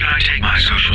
should I take my Social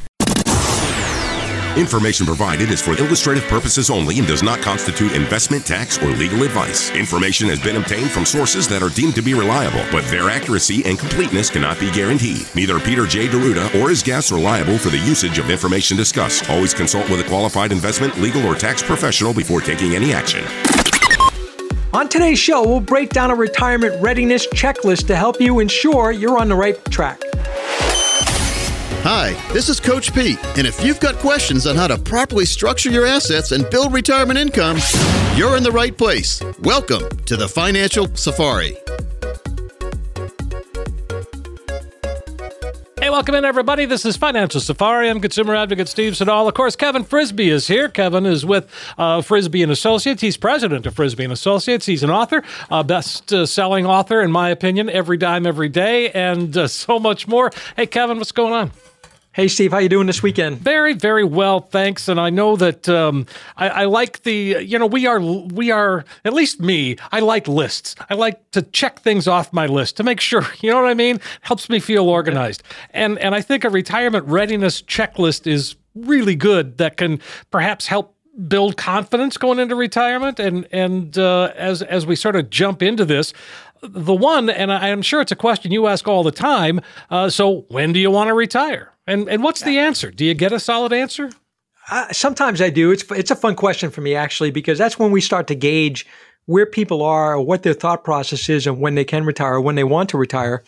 Information provided is for illustrative purposes only and does not constitute investment, tax, or legal advice. Information has been obtained from sources that are deemed to be reliable, but their accuracy and completeness cannot be guaranteed. Neither Peter J. D'Arruda or his guests are liable for the usage of information discussed. Always consult with a qualified investment, legal, or tax professional before taking any action. On today's show, we'll break down a retirement readiness checklist to help you ensure you're on the right track. Hi, this is Coach Pete, and if you've got questions on how to properly structure your assets and build retirement income, you're in the right place. Welcome to the Financial Safari. Hey, welcome in, everybody. This is Financial Safari. I'm consumer advocate Steve Siddall. Of course, Kevin Frisby is here. Kevin is with uh, Frisby and Associates. He's president of Frisby and Associates. He's an author, uh, best-selling author, in my opinion, every dime, every day, and uh, so much more. Hey, Kevin, what's going on? Hey Steve, how you doing this weekend? Very, very well, thanks. And I know that um, I, I, like the you know we are we are at least me. I like lists. I like to check things off my list to make sure you know what I mean. Helps me feel organized. And and I think a retirement readiness checklist is really good. That can perhaps help build confidence going into retirement. And and uh, as as we sort of jump into this, the one, and I'm sure it's a question you ask all the time. Uh, so when do you want to retire? And and what's the answer? Do you get a solid answer? Uh, sometimes I do. It's it's a fun question for me actually because that's when we start to gauge where people are, or what their thought process is, and when they can retire, or when they want to retire.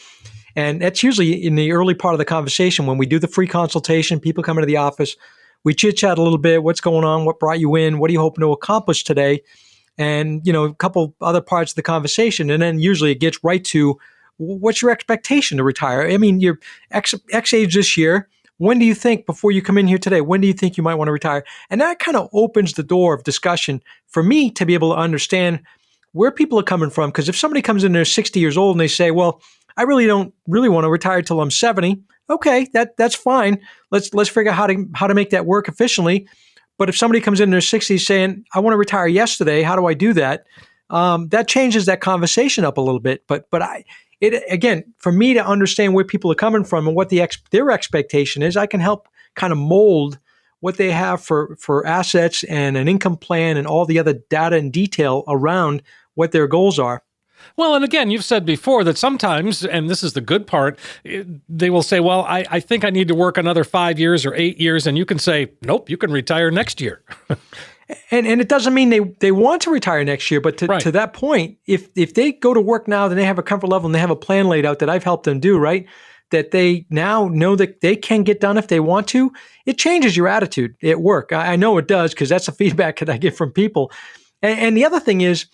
And that's usually in the early part of the conversation when we do the free consultation. People come into the office, we chit chat a little bit. What's going on? What brought you in? What are you hoping to accomplish today? And you know, a couple other parts of the conversation, and then usually it gets right to what's your expectation to retire? I mean, you're X, X age this year. When do you think, before you come in here today, when do you think you might want to retire? And that kind of opens the door of discussion for me to be able to understand where people are coming from. Because if somebody comes in there 60 years old and they say, well, I really don't really want to retire till I'm 70, okay, that that's fine. Let's let's figure out how to how to make that work efficiently. But if somebody comes in their 60s saying, I want to retire yesterday, how do I do that? Um, that changes that conversation up a little bit. But but I it again for me to understand where people are coming from and what the ex- their expectation is, I can help kind of mold what they have for for assets and an income plan and all the other data and detail around what their goals are. Well, and again, you've said before that sometimes, and this is the good part, they will say, Well, I, I think I need to work another five years or eight years. And you can say, Nope, you can retire next year. And and it doesn't mean they, they want to retire next year, but to, right. to that point, if if they go to work now, then they have a comfort level and they have a plan laid out that I've helped them do, right? That they now know that they can get done if they want to. It changes your attitude at work. I, I know it does because that's the feedback that I get from people. And, and the other thing is,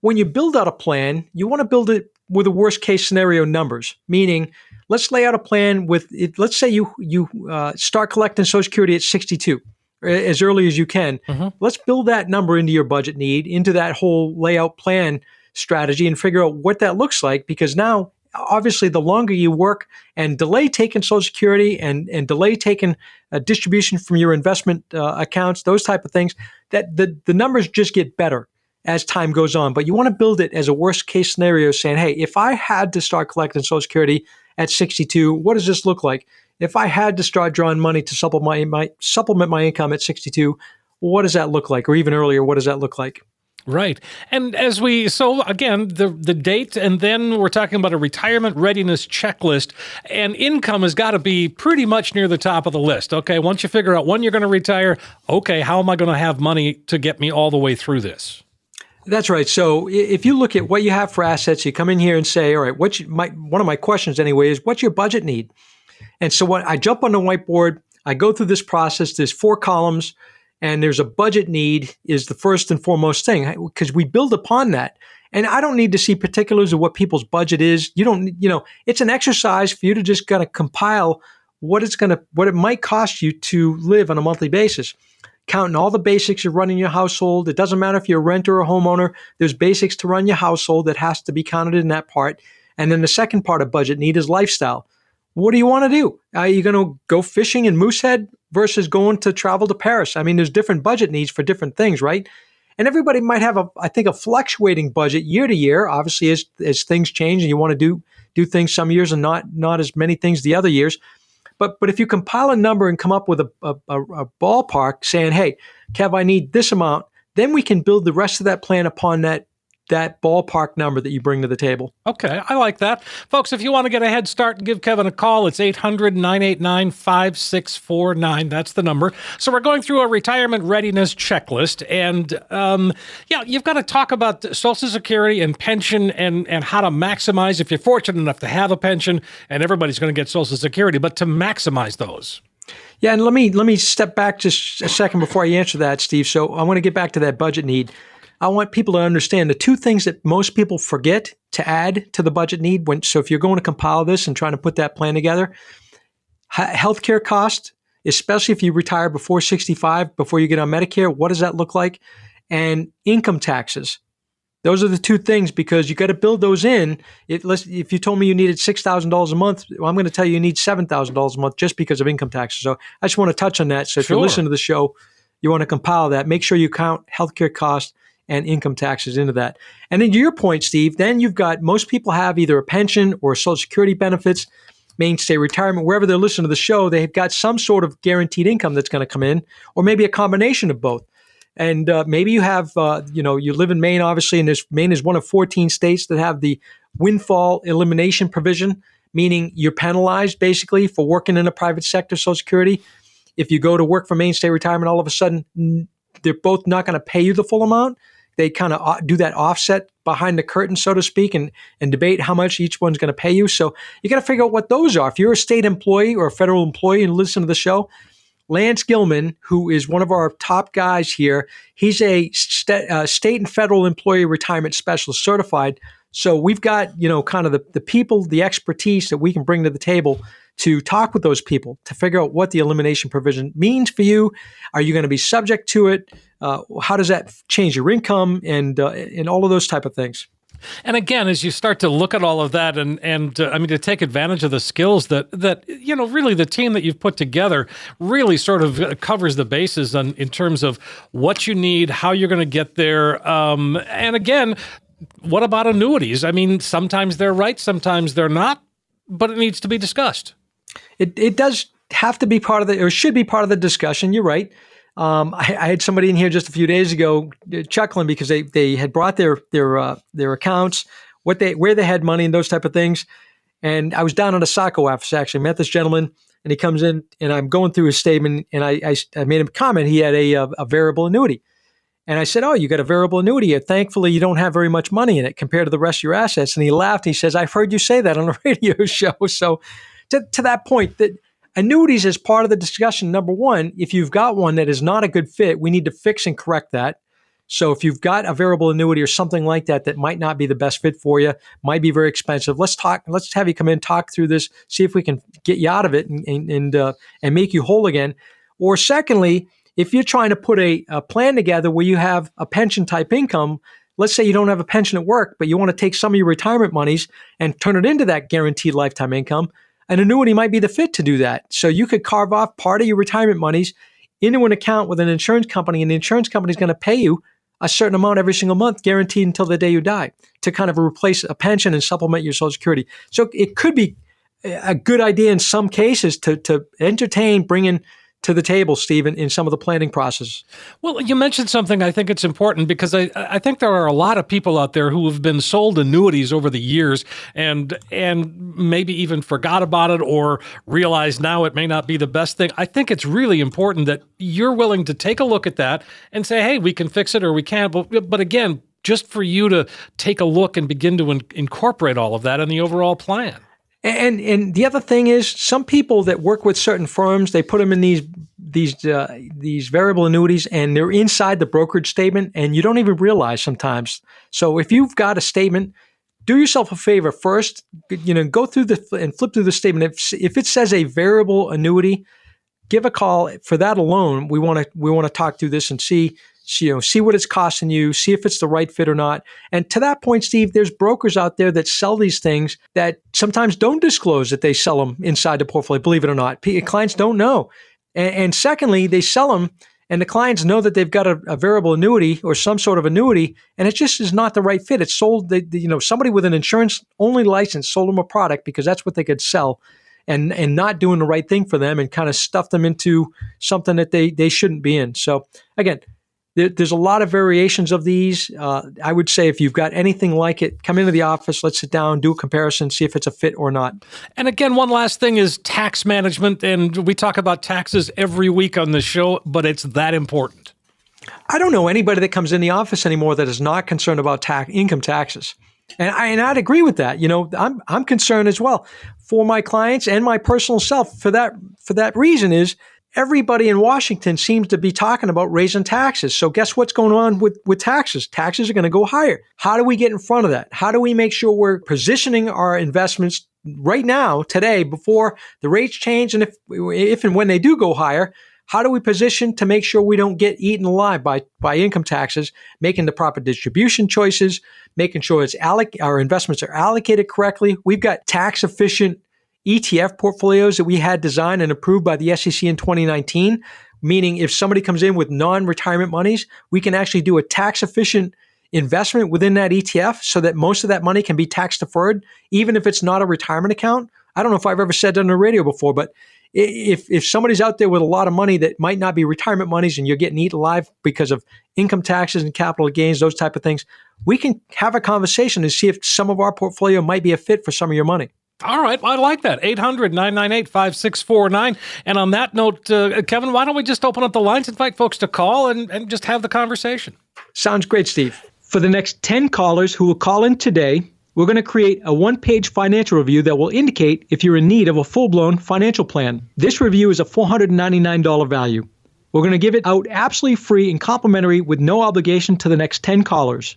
when you build out a plan, you want to build it with the worst case scenario numbers, meaning let's lay out a plan with. Let's say you you uh, start collecting Social Security at 62 as early as you can. Mm-hmm. Let's build that number into your budget need, into that whole layout plan strategy, and figure out what that looks like. Because now, obviously, the longer you work and delay taking Social Security and and delay taking a distribution from your investment uh, accounts, those type of things, that the the numbers just get better as time goes on. But you want to build it as a worst case scenario, saying, hey, if I had to start collecting Social Security at 62, what does this look like? If I had to start drawing money to supplement my, my supplement my income at 62, what does that look like? Or even earlier, what does that look like? Right. And as we so again the the date and then we're talking about a retirement readiness checklist and income has got to be pretty much near the top of the list. Okay, once you figure out when you're going to retire, okay, how am I going to have money to get me all the way through this? That's right. So if you look at what you have for assets, you come in here and say, all right, what's my one of my questions anyway is what's your budget need? And so when I jump on the whiteboard, I go through this process. There's four columns, and there's a budget need is the first and foremost thing because we build upon that. And I don't need to see particulars of what people's budget is. You don't, you know, it's an exercise for you to just kind of compile what it's going to what it might cost you to live on a monthly basis counting all the basics of running your household it doesn't matter if you're a renter or a homeowner there's basics to run your household that has to be counted in that part and then the second part of budget need is lifestyle what do you want to do? Are you going to go fishing in moosehead versus going to travel to paris? I mean there's different budget needs for different things right? And everybody might have a i think a fluctuating budget year to year obviously as as things change and you want to do do things some years and not not as many things the other years. But but if you compile a number and come up with a, a, a ballpark saying, hey, Kev, I need this amount, then we can build the rest of that plan upon that that ballpark number that you bring to the table. Okay, I like that. Folks, if you want to get a head start and give Kevin a call, it's 800 989 5649. That's the number. So we're going through a retirement readiness checklist. And um, yeah, you've got to talk about Social Security and pension and, and how to maximize if you're fortunate enough to have a pension, and everybody's going to get Social Security, but to maximize those. Yeah, and let me let me step back just a second before I answer that, Steve. So I want to get back to that budget need. I want people to understand the two things that most people forget to add to the budget need. When so, if you're going to compile this and trying to put that plan together, healthcare cost, especially if you retire before 65, before you get on Medicare, what does that look like? And income taxes. Those are the two things because you got to build those in. It, if you told me you needed six thousand dollars a month, well, I'm going to tell you you need seven thousand dollars a month just because of income taxes. So I just want to touch on that. So if sure. you listen to the show, you want to compile that. Make sure you count healthcare cost and income taxes into that. And then to your point, Steve, then you've got most people have either a pension or Social Security benefits, Maine State Retirement, wherever they're listening to the show, they've got some sort of guaranteed income that's going to come in, or maybe a combination of both. And uh, maybe you have, uh, you know, you live in Maine, obviously, and Maine is one of 14 states that have the windfall elimination provision, meaning you're penalized basically for working in a private sector Social Security. If you go to work for Maine State Retirement, all of a sudden they're both not going to pay you the full amount they kind of do that offset behind the curtain, so to speak, and, and debate how much each one's going to pay you. So you got to figure out what those are. If you're a state employee or a federal employee and listen to the show, Lance Gilman, who is one of our top guys here, he's a st- uh, state and federal employee retirement specialist certified. So we've got, you know, kind of the, the people, the expertise that we can bring to the table to talk with those people to figure out what the elimination provision means for you. Are you going to be subject to it? Uh, how does that change your income and uh, and all of those type of things? And again, as you start to look at all of that, and and uh, I mean to take advantage of the skills that that you know really the team that you've put together really sort of uh, covers the bases on, in terms of what you need, how you're going to get there, um, and again, what about annuities? I mean, sometimes they're right, sometimes they're not, but it needs to be discussed. It it does have to be part of the or should be part of the discussion. You're right. Um, I, I, had somebody in here just a few days ago uh, chuckling because they they had brought their their uh, their accounts, what they where they had money and those type of things. And I was down on a Saco office actually met this gentleman, and he comes in and I'm going through his statement, and I I, I made him comment he had a, a, a variable annuity. And I said, "Oh, you got a variable annuity. Thankfully, you don't have very much money in it compared to the rest of your assets." And he laughed. He says, "I've heard you say that on a radio show." So, to, to that point, that Annuities is part of the discussion. Number one, if you've got one that is not a good fit, we need to fix and correct that. So if you've got a variable annuity or something like that that might not be the best fit for you, might be very expensive. Let's talk. Let's have you come in, talk through this, see if we can get you out of it and and and, uh, and make you whole again. Or secondly, if you're trying to put a, a plan together where you have a pension type income, let's say you don't have a pension at work, but you want to take some of your retirement monies and turn it into that guaranteed lifetime income an annuity might be the fit to do that. So you could carve off part of your retirement monies into an account with an insurance company, and the insurance company is going to pay you a certain amount every single month, guaranteed until the day you die, to kind of replace a pension and supplement your Social Security. So it could be a good idea in some cases to to entertain bringing to the table, Stephen, in some of the planning process? Well, you mentioned something I think it's important because I, I think there are a lot of people out there who have been sold annuities over the years and and maybe even forgot about it or realize now it may not be the best thing. I think it's really important that you're willing to take a look at that and say, hey, we can fix it or we can't. But, but again, just for you to take a look and begin to in- incorporate all of that in the overall plan. And and the other thing is, some people that work with certain firms, they put them in these these uh, these variable annuities, and they're inside the brokerage statement, and you don't even realize sometimes. So if you've got a statement, do yourself a favor first. You know, go through the and flip through the statement. If if it says a variable annuity, give a call for that alone. We want to we want to talk through this and see you know see what it's costing you see if it's the right fit or not. And to that point steve there's brokers out there that sell these things that sometimes don't disclose that they sell them inside the portfolio believe it or not. Clients don't know. And, and secondly they sell them and the clients know that they've got a, a, variable annuity or some sort of annuity and it just is not the right fit. It's sold they, you know somebody with an insurance only license sold them a product because that's what they could sell and and not doing the right thing for them and kind of stuff them into something that they they shouldn't be in. So again there, there's a lot of variations of these. Uh, I would say if you've got anything like it, come into the office, let's sit down, do a comparison, see if it's a fit or not. And again, one last thing is tax management. And we talk about taxes every week on the show, but it's that important. I don't know anybody that comes in the office anymore that is not concerned about tax income taxes. And, I, and I'd agree with that. You know, I'm I'm concerned as well for my clients and my personal self. For that for that reason is everybody in Washington seems to be talking about raising taxes. So guess what's going on with, with taxes? Taxes are going to go higher. How do we get in front of that? How do we make sure we're positioning our investments right now, today, before the rates change? And if, if and when they do go higher, how do we position to make sure we don't get eaten alive by, by income taxes, making the proper distribution choices, making sure it's alloc- our investments are allocated correctly? We've got tax efficient ETF portfolios that we had designed and approved by the SEC in 2019, meaning if somebody comes in with non retirement monies, we can actually do a tax efficient investment within that ETF so that most of that money can be tax deferred, even if it's not a retirement account. I don't know if I've ever said that on the radio before, but if, if somebody's out there with a lot of money that might not be retirement monies and you're getting eaten alive because of income taxes and capital gains, those type of things, we can have a conversation and see if some of our portfolio might be a fit for some of your money. All right. I like that. 800 998 5649. And on that note, uh, Kevin, why don't we just open up the lines, and invite folks to call, and, and just have the conversation? Sounds great, Steve. For the next 10 callers who will call in today, we're going to create a one page financial review that will indicate if you're in need of a full blown financial plan. This review is a $499 value. We're going to give it out absolutely free and complimentary with no obligation to the next 10 callers.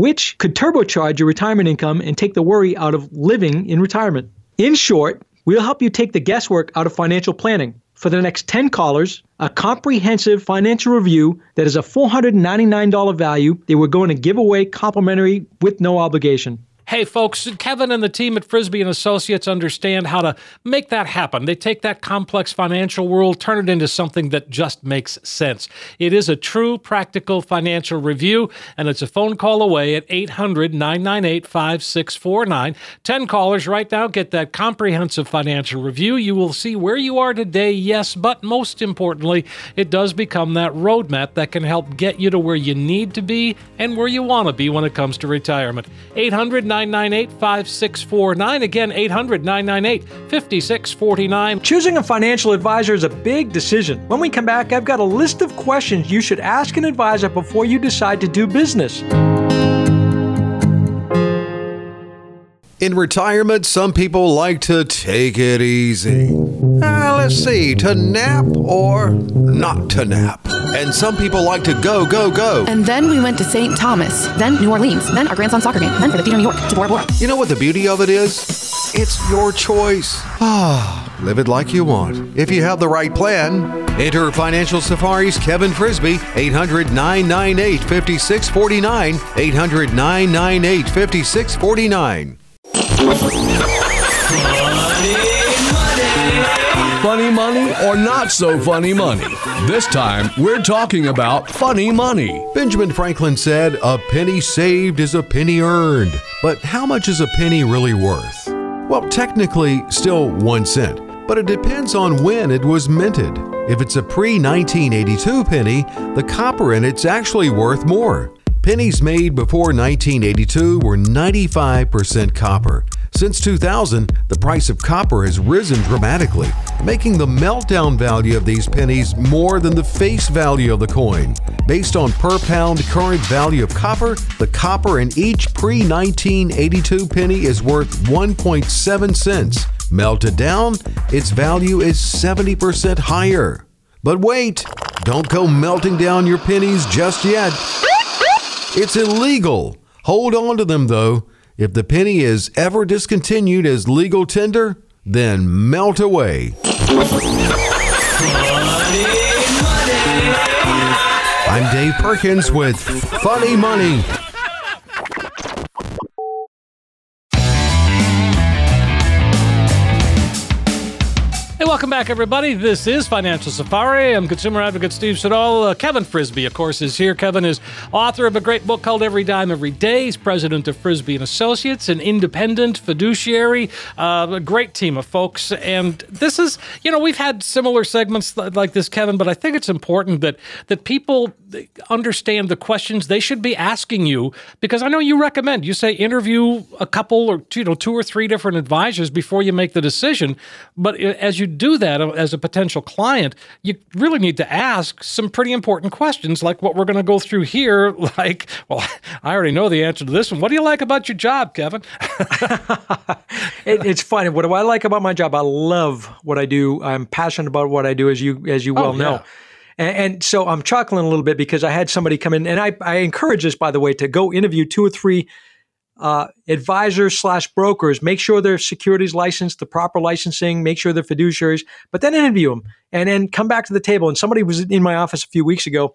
which could turbocharge your retirement income and take the worry out of living in retirement. In short, we'll help you take the guesswork out of financial planning. For the next 10 callers, a comprehensive financial review that is a $499 value that we're going to give away complimentary with no obligation. Hey, folks, Kevin and the team at Frisby and Associates understand how to make that happen. They take that complex financial world, turn it into something that just makes sense. It is a true practical financial review, and it's a phone call away at 800 998 5649. 10 callers right now get that comprehensive financial review. You will see where you are today, yes, but most importantly, it does become that roadmap that can help get you to where you need to be and where you want to be when it comes to retirement. 800 998 5649. Again, 800 998 5649. Choosing a financial advisor is a big decision. When we come back, I've got a list of questions you should ask an advisor before you decide to do business. In retirement, some people like to take it easy. Let's see, to nap or not to nap. And some people like to go, go, go. And then we went to St. Thomas, then New Orleans, then our grandson's soccer game, then for the theater in New York to Bora Bora. You know what the beauty of it is? It's your choice. Ah, live it like you want. If you have the right plan, enter Financial Safari's Kevin Frisby, 800 998 5649. 800 998 5649. Funny money or not so funny money? This time, we're talking about funny money. Benjamin Franklin said, A penny saved is a penny earned. But how much is a penny really worth? Well, technically, still one cent, but it depends on when it was minted. If it's a pre 1982 penny, the copper in it's actually worth more. Pennies made before 1982 were 95% copper. Since 2000, the price of copper has risen dramatically, making the meltdown value of these pennies more than the face value of the coin. Based on per pound current value of copper, the copper in each pre 1982 penny is worth 1.7 cents. Melted down, its value is 70% higher. But wait, don't go melting down your pennies just yet. It's illegal. Hold on to them though. If the penny is ever discontinued as legal tender, then melt away. I'm Dave Perkins with Funny Money. Hey, welcome back, everybody. This is Financial Safari. I'm consumer advocate Steve Siddall. Uh, Kevin Frisby, of course, is here. Kevin is author of a great book called Every Dime Every Day. He's president of Frisby and Associates, an independent fiduciary, uh, a great team of folks. And this is, you know, we've had similar segments like this, Kevin, but I think it's important that that people understand the questions they should be asking you because I know you recommend you say interview a couple or you know two or three different advisors before you make the decision. But as you do that as a potential client, you really need to ask some pretty important questions like what we're going to go through here. Like, well, I already know the answer to this one. What do you like about your job, Kevin? it, it's funny. What do I like about my job? I love what I do. I'm passionate about what I do, as you as you oh, well Oh, yeah. know. And, and so I'm chuckling a little bit because I had somebody come in, and I, I encourage this, by the way, to go interview two or three uh, advisors slash brokers. Make sure their securities licensed, the proper licensing. Make sure they're fiduciaries, but then interview them, and then come back to the table. And somebody was in my office a few weeks ago,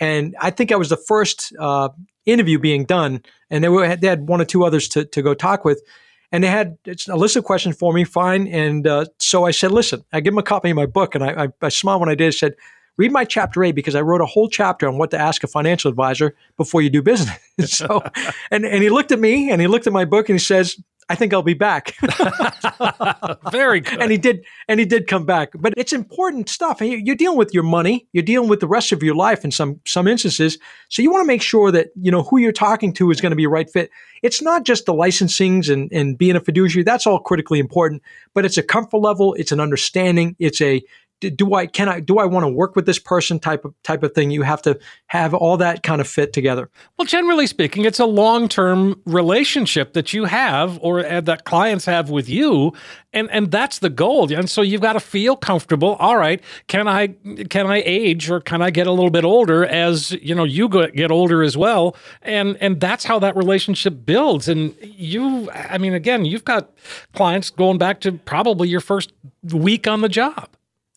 and I think I was the first uh, interview being done, and they were they had one or two others to to go talk with. And they had a list of questions for me, fine. And uh, so I said, listen, I give them a copy of my book. And I, I, I smiled when I did. I said, read my chapter eight because I wrote a whole chapter on what to ask a financial advisor before you do business. so, and, and he looked at me and he looked at my book and he says, I think I'll be back. Very good. and he did, and he did come back. But it's important stuff. You're dealing with your money. You're dealing with the rest of your life in some some instances. So you want to make sure that you know who you're talking to is going to be a right fit. It's not just the licensings and and being a fiduciary. That's all critically important. But it's a comfort level. It's an understanding. It's a do I can I do I want to work with this person type of type of thing. You have to have all that kind of fit together. Well, generally speaking, it's a long term relationship that you have or uh, that clients have with you. And, and that's the goal. And so you've got to feel comfortable. All right, can I can I age or can I get a little bit older as you know you get older as well? And and that's how that relationship builds. And you, I mean, again, you've got clients going back to probably your first week on the job.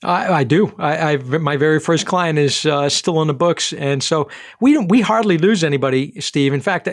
I, I do. I, I my very first client is uh, still in the books, and so we don't, we hardly lose anybody, Steve. In fact,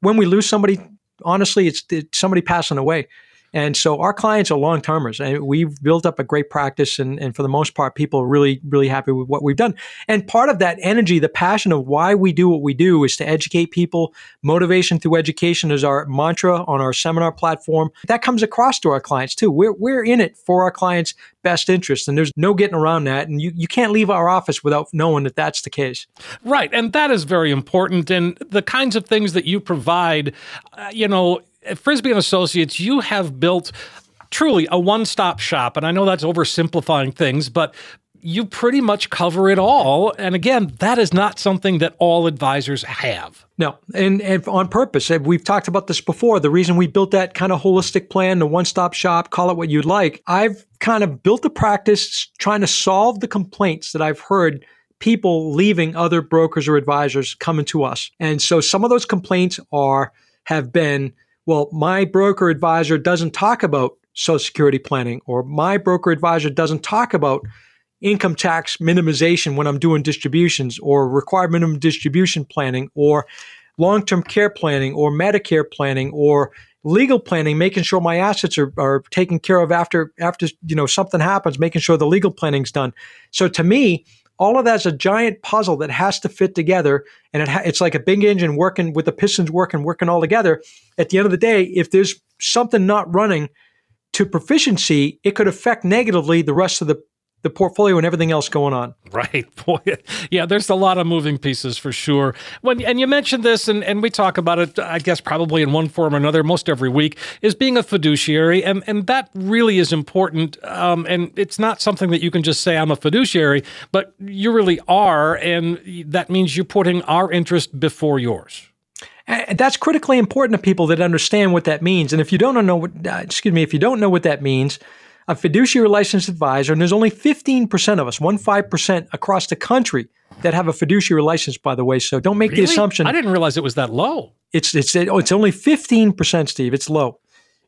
when we lose somebody, honestly, it's, it's somebody passing away. And so our clients are long termers, and we've built up a great practice. And, and for the most part, people are really, really happy with what we've done. And part of that energy, the passion of why we do what we do is to educate people. Motivation through education is our mantra on our seminar platform. That comes across to our clients too. We're, we're in it for our clients' best interest, and there's no getting around that. And you, you can't leave our office without knowing that that's the case. Right. And that is very important. And the kinds of things that you provide, uh, you know, at Frisby and Associates, you have built truly a one stop shop. And I know that's oversimplifying things, but you pretty much cover it all. And again, that is not something that all advisors have. No, and, and on purpose. Eh, we've talked about this before. The reason we built that kind of holistic plan, the one stop shop, call it what you'd like. I've kind of built a practice trying to solve the complaints that I've heard people leaving other brokers or advisors coming to us. And so some of those complaints are have been, well, my broker advisor doesn't talk about social security planning, or my broker advisor doesn't talk about income tax minimization when I'm doing distributions or required minimum distribution planning or long-term care planning or Medicare planning or legal planning, making sure my assets are, are taken care of after after you know something happens, making sure the legal planning's done. So to me, all of that's a giant puzzle that has to fit together, and it ha- it's like a big engine working with the pistons working working all together. At the end of the day, if there's something not running to proficiency, it could affect negatively the rest of the the portfolio and everything else going on. Right. Boy, yeah, there's a lot of moving pieces for sure. When and you mentioned this and, and we talk about it, I guess probably in one form or another, most every week, is being a fiduciary. And and that really is important. Um, and it's not something that you can just say I'm a fiduciary, but you really are, and that means you're putting our interest before yours. And that's critically important to people that understand what that means. And if you don't know what, uh, excuse me, if you don't know what that means, a fiduciary licensed advisor, and there's only 15% of us, one five percent across the country that have a fiduciary license, by the way. So don't make Really? the assumption. I didn't realize it was that low. It's it's oh, it's only 15%, Steve. It's low.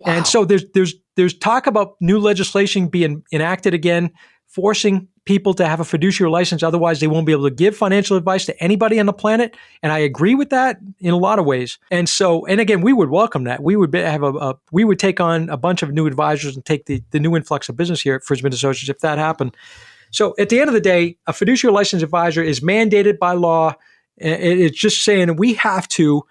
And so there's there's there's talk about new legislation being enacted again, forcing people to have a fiduciary license. Otherwise, they won't be able to give financial advice to anybody on the planet. And I agree with that in a lot of ways. And so, and again, we would welcome that. We would be, have a, a we would take on a bunch of new advisors and take the the new influx of business here at Frisby Associates if that happened. So at the end of the day, a fiduciary license advisor is mandated by law. It's just saying we have to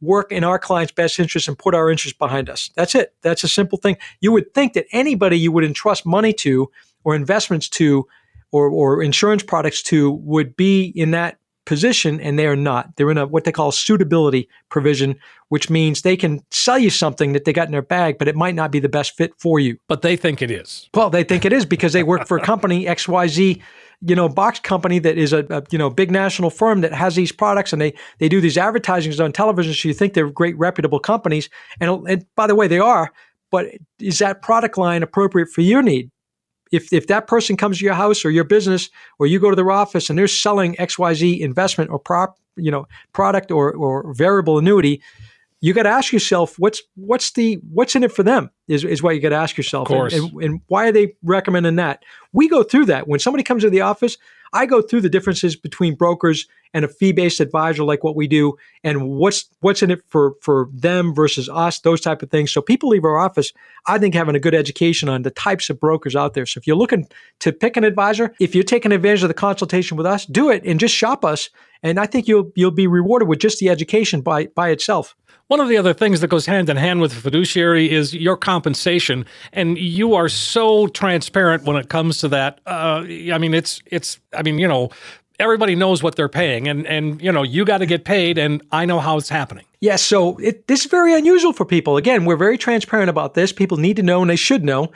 work in our client's best interest and put our interest behind us. That's it. That's a simple thing. You would think that anybody you would entrust money to or investments to or, or insurance products to would be in that position and they are not. They're in a what they call suitability provision, which means they can sell you something that they got in their bag, but it might not be the best fit for you. But they think it is. Well, they think it is because they work for a company XYZ, you know, box company that is a, a you know big national firm that has these products and they they do these advertisings on television. So you think they're great reputable companies, and, and by the way, they are. But is that product line appropriate for your need? If if that person comes to your house or your business or you go to their office and they're selling XYZ investment or prop, you know, product or or variable annuity, you got to ask yourself what's what's the what's in it for them is, is what you got to ask yourself. Of course. And, and, and why are they recommending that? We go through that when somebody comes to the office. I go through the differences between brokers and a fee-based advisor like what we do, and what's what's in it for for them versus us, those type of things. So people leave our office, I think, having a good education on the types of brokers out there. So if you're looking to pick an advisor, if you're taking advantage of the consultation with us, do it and just shop us. And I think you'll you'll be rewarded with just the education by by itself. One of the other things that goes hand in hand with fiduciary is your compensation, and you are so transparent when it comes to that. Uh, I mean, it's it's. I mean, you know, everybody knows what they're paying, and and you know, you got to get paid, and I know how it's happening. Yes, so it, this is very unusual for people. Again, we're very transparent about this. People need to know, and they should know.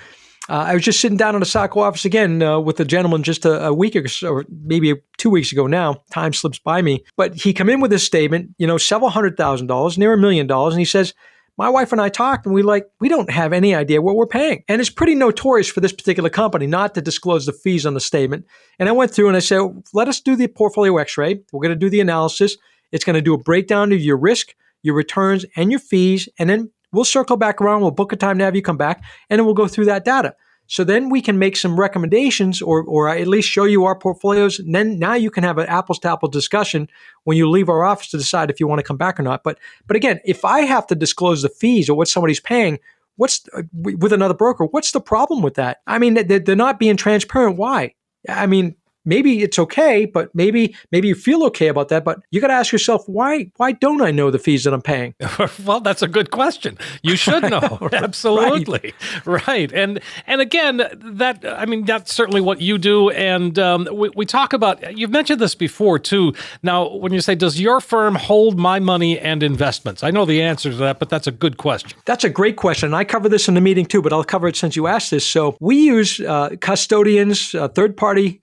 Uh, I was just sitting down in the Saco office again uh, with a gentleman just a, a week ago, or maybe two weeks ago now. Time slips by me. But he come in with this statement, you know, several hundred thousand dollars, near a million dollars, and he says, my wife and I talked, and we like we don't have any idea what we're paying, and it's pretty notorious for this particular company not to disclose the fees on the statement. And I went through and I said, let us do the portfolio X-ray. We're going to do the analysis. It's going to do a breakdown of your risk, your returns, and your fees, and then we'll circle back around. We'll book a time to have you come back, and then we'll go through that data. So then we can make some recommendations or, or at least show you our portfolios. And then now you can have an apples to apples discussion when you leave our office to decide if you want to come back or not. But, but again, if I have to disclose the fees or what somebody's paying, what's uh, with another broker, what's the problem with that? I mean, they're not being transparent. Why? I mean, maybe it's okay, but maybe maybe you feel okay about that. But you got to ask yourself why why don't I know the fees that I'm paying? well, that's a good question. You should know. Absolutely. Right. And and again, that I mean that's certainly what you do and um, we, we talk about you've mentioned this before too. Now, when you say does your firm hold my money and investments? I know the answer to that, but that's a good question. That's a great question. I cover this in the meeting too, but I'll cover it since you asked this. So we use uh, custodians, uh, third party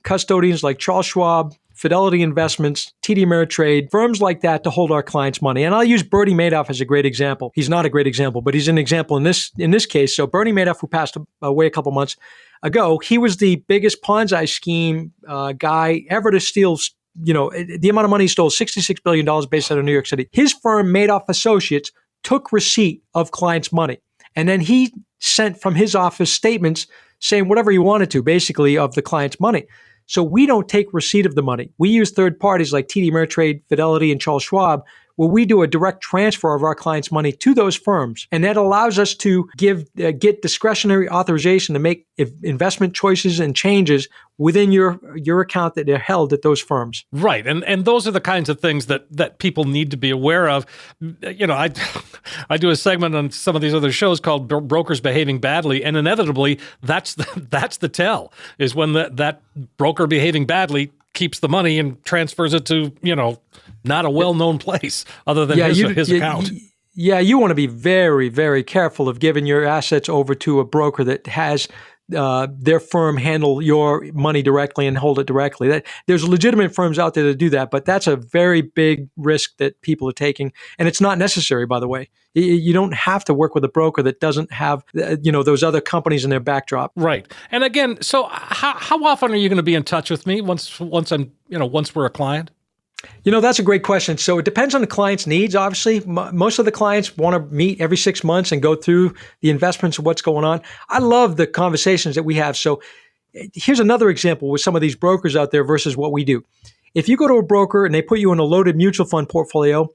custodians like Charles Schwab, Fidelity Investments, TD Ameritrade, firms like that to hold our clients' money. And I'll use Bernie Madoff as a great example. He's not a great example, but he's an example in this in this case. So Bernie Madoff, who passed away a couple months ago, he was the biggest Ponzi scheme uh, guy ever to steal. You know, the amount of money he stole, $66 billion based out of New York City. His firm, Madoff Associates, took receipt of clients' money. And then he sent from his office statements saying whatever he wanted to, basically, of the client's money. So we don't take receipt of the money. We use third parties like TD Ameritrade, Fidelity, and Charles Schwab. Where we do a direct transfer of our clients' money to those firms, and that allows us to give uh, get discretionary authorization to make investment choices and changes within your your account that are held at those firms. Right, and and those are the kinds of things that that people need to be aware of. You know, I I do a segment on some of these other shows called brokers behaving badly, and inevitably that's the that's the tell is when that that broker behaving badly keeps the money and transfers it to you know not a well known place other than yeah, his, you, his account. yeah, you want to be very very careful of giving your assets over to a broker that has uh, their firm handle your money directly and hold it directly. That there's legitimate firms out there that do that, but that's a very big risk that people are taking, and it's not necessary. By the way, you don't have to work with a broker that doesn't have uh, you know those other companies in their backdrop. Right. And again, so how how often are you going to be in touch with me once once I'm you know once we're a client? You know, that's a great question. So it depends on the client's needs, obviously. M- most of the clients want to meet every six months and go through the investments of what's going on. I love the conversations that we have. So eh, here's another example with some of these brokers out there versus what we do. If you go to a broker and they put you in a loaded mutual fund portfolio,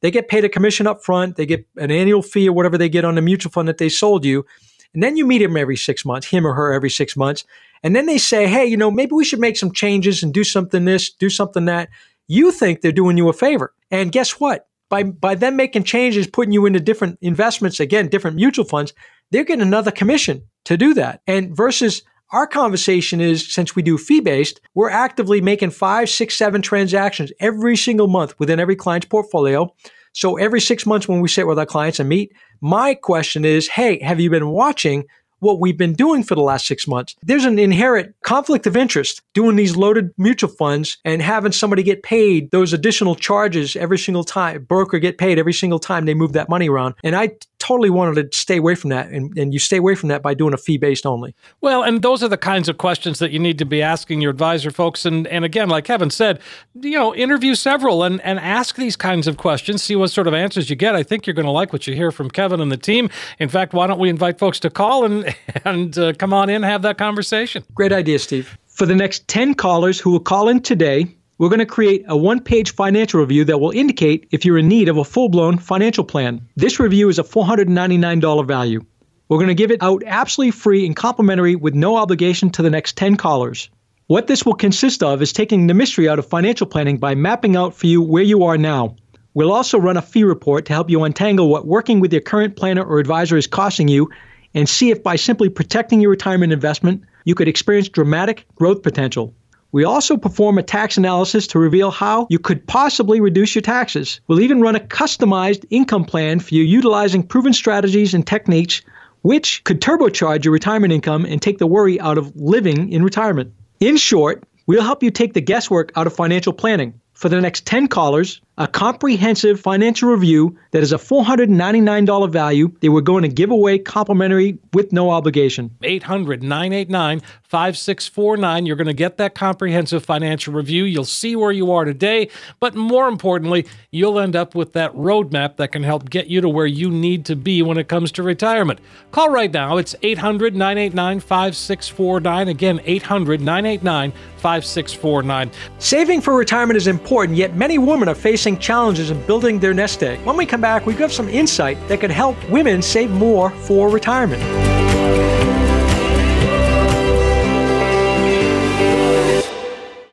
they get paid a commission up front, they get an annual fee or whatever they get on the mutual fund that they sold you. And then you meet him every six months, him or her every six months. And then they say, hey, you know, maybe we should make some changes and do something this, do something that you think they're doing you a favor. And guess what? By, by them making changes, putting you into different investments, again, different mutual funds, they're getting another commission to do that. And versus our conversation is since we do fee based, we're actively making five, six, seven transactions every single month within every client's portfolio. So every six months when we sit with our clients and meet, my question is, hey, have you been watching what we've been doing for the last six months. There's an inherent conflict of interest doing these loaded mutual funds and having somebody get paid those additional charges every single time, broker get paid every single time they move that money around. And I totally wanted to stay away from that. And, and you stay away from that by doing a fee based only. Well, and those are the kinds of questions that you need to be asking your advisor folks. And, and again, like Kevin said, you know, interview several and, and ask these kinds of questions, see what sort of answers you get. I think you're going to like what you hear from Kevin and the team. In fact, why don't we invite folks to call and, and uh, come on in and have that conversation? Great idea, Steve. For the next 10 callers who will call in today, we're going to create a one page financial review that will indicate if you're in need of a full blown financial plan. This review is a $499 value. We're going to give it out absolutely free and complimentary with no obligation to the next 10 callers. What this will consist of is taking the mystery out of financial planning by mapping out for you where you are now. We'll also run a fee report to help you untangle what working with your current planner or advisor is costing you and see if by simply protecting your retirement investment, you could experience dramatic growth potential. We also perform a tax analysis to reveal how you could possibly reduce your taxes. We'll even run a customized income plan for you utilizing proven strategies and techniques which could turbocharge your retirement income and take the worry out of living in retirement. In short, we'll help you take the guesswork out of financial planning. For the next 10 callers, a comprehensive financial review that is a $499 value that we're going to give away complimentary with no obligation. 800 989 5649. You're going to get that comprehensive financial review. You'll see where you are today, but more importantly, you'll end up with that roadmap that can help get you to where you need to be when it comes to retirement. Call right now. It's 800 989 5649. Again, 800 989 5649. Saving for retirement is important, yet many women are facing facing challenges in building their nest egg. When we come back, we have some insight that could help women save more for retirement.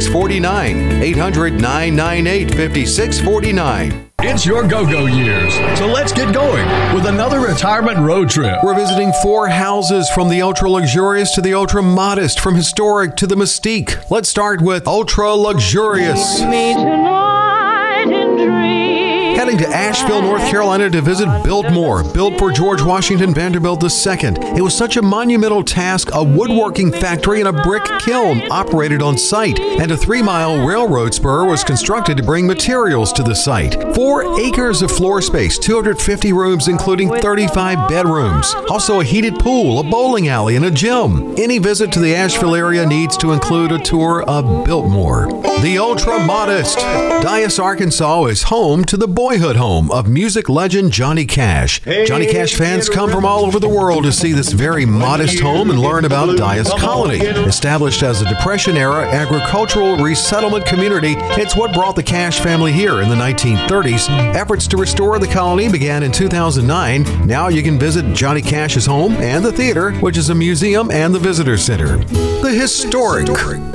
5649. 800 998 5649. It's your go go years, so let's get going with another retirement road trip. We're visiting four houses from the ultra luxurious to the ultra modest, from historic to the mystique. Let's start with ultra luxurious. Heading to Asheville, North Carolina to visit Biltmore, built for George Washington Vanderbilt II. It was such a monumental task, a woodworking factory and a brick kiln operated on site, and a three mile railroad spur was constructed to bring materials to the site. Four acres of floor space, 250 rooms, including 35 bedrooms. Also, a heated pool, a bowling alley, and a gym. Any visit to the Asheville area needs to include a tour of Biltmore. The Ultra Modest. Dyess, Arkansas is home to the boyhood home of music legend Johnny Cash. Johnny Cash fans come from all over the world to see this very modest home and learn about Dyess Colony. Established as a Depression era agricultural resettlement community, it's what brought the Cash family here in the 1930s. Efforts to restore the colony began in 2009. Now you can visit Johnny Cash's home and the theater, which is a museum and the visitor center. The historic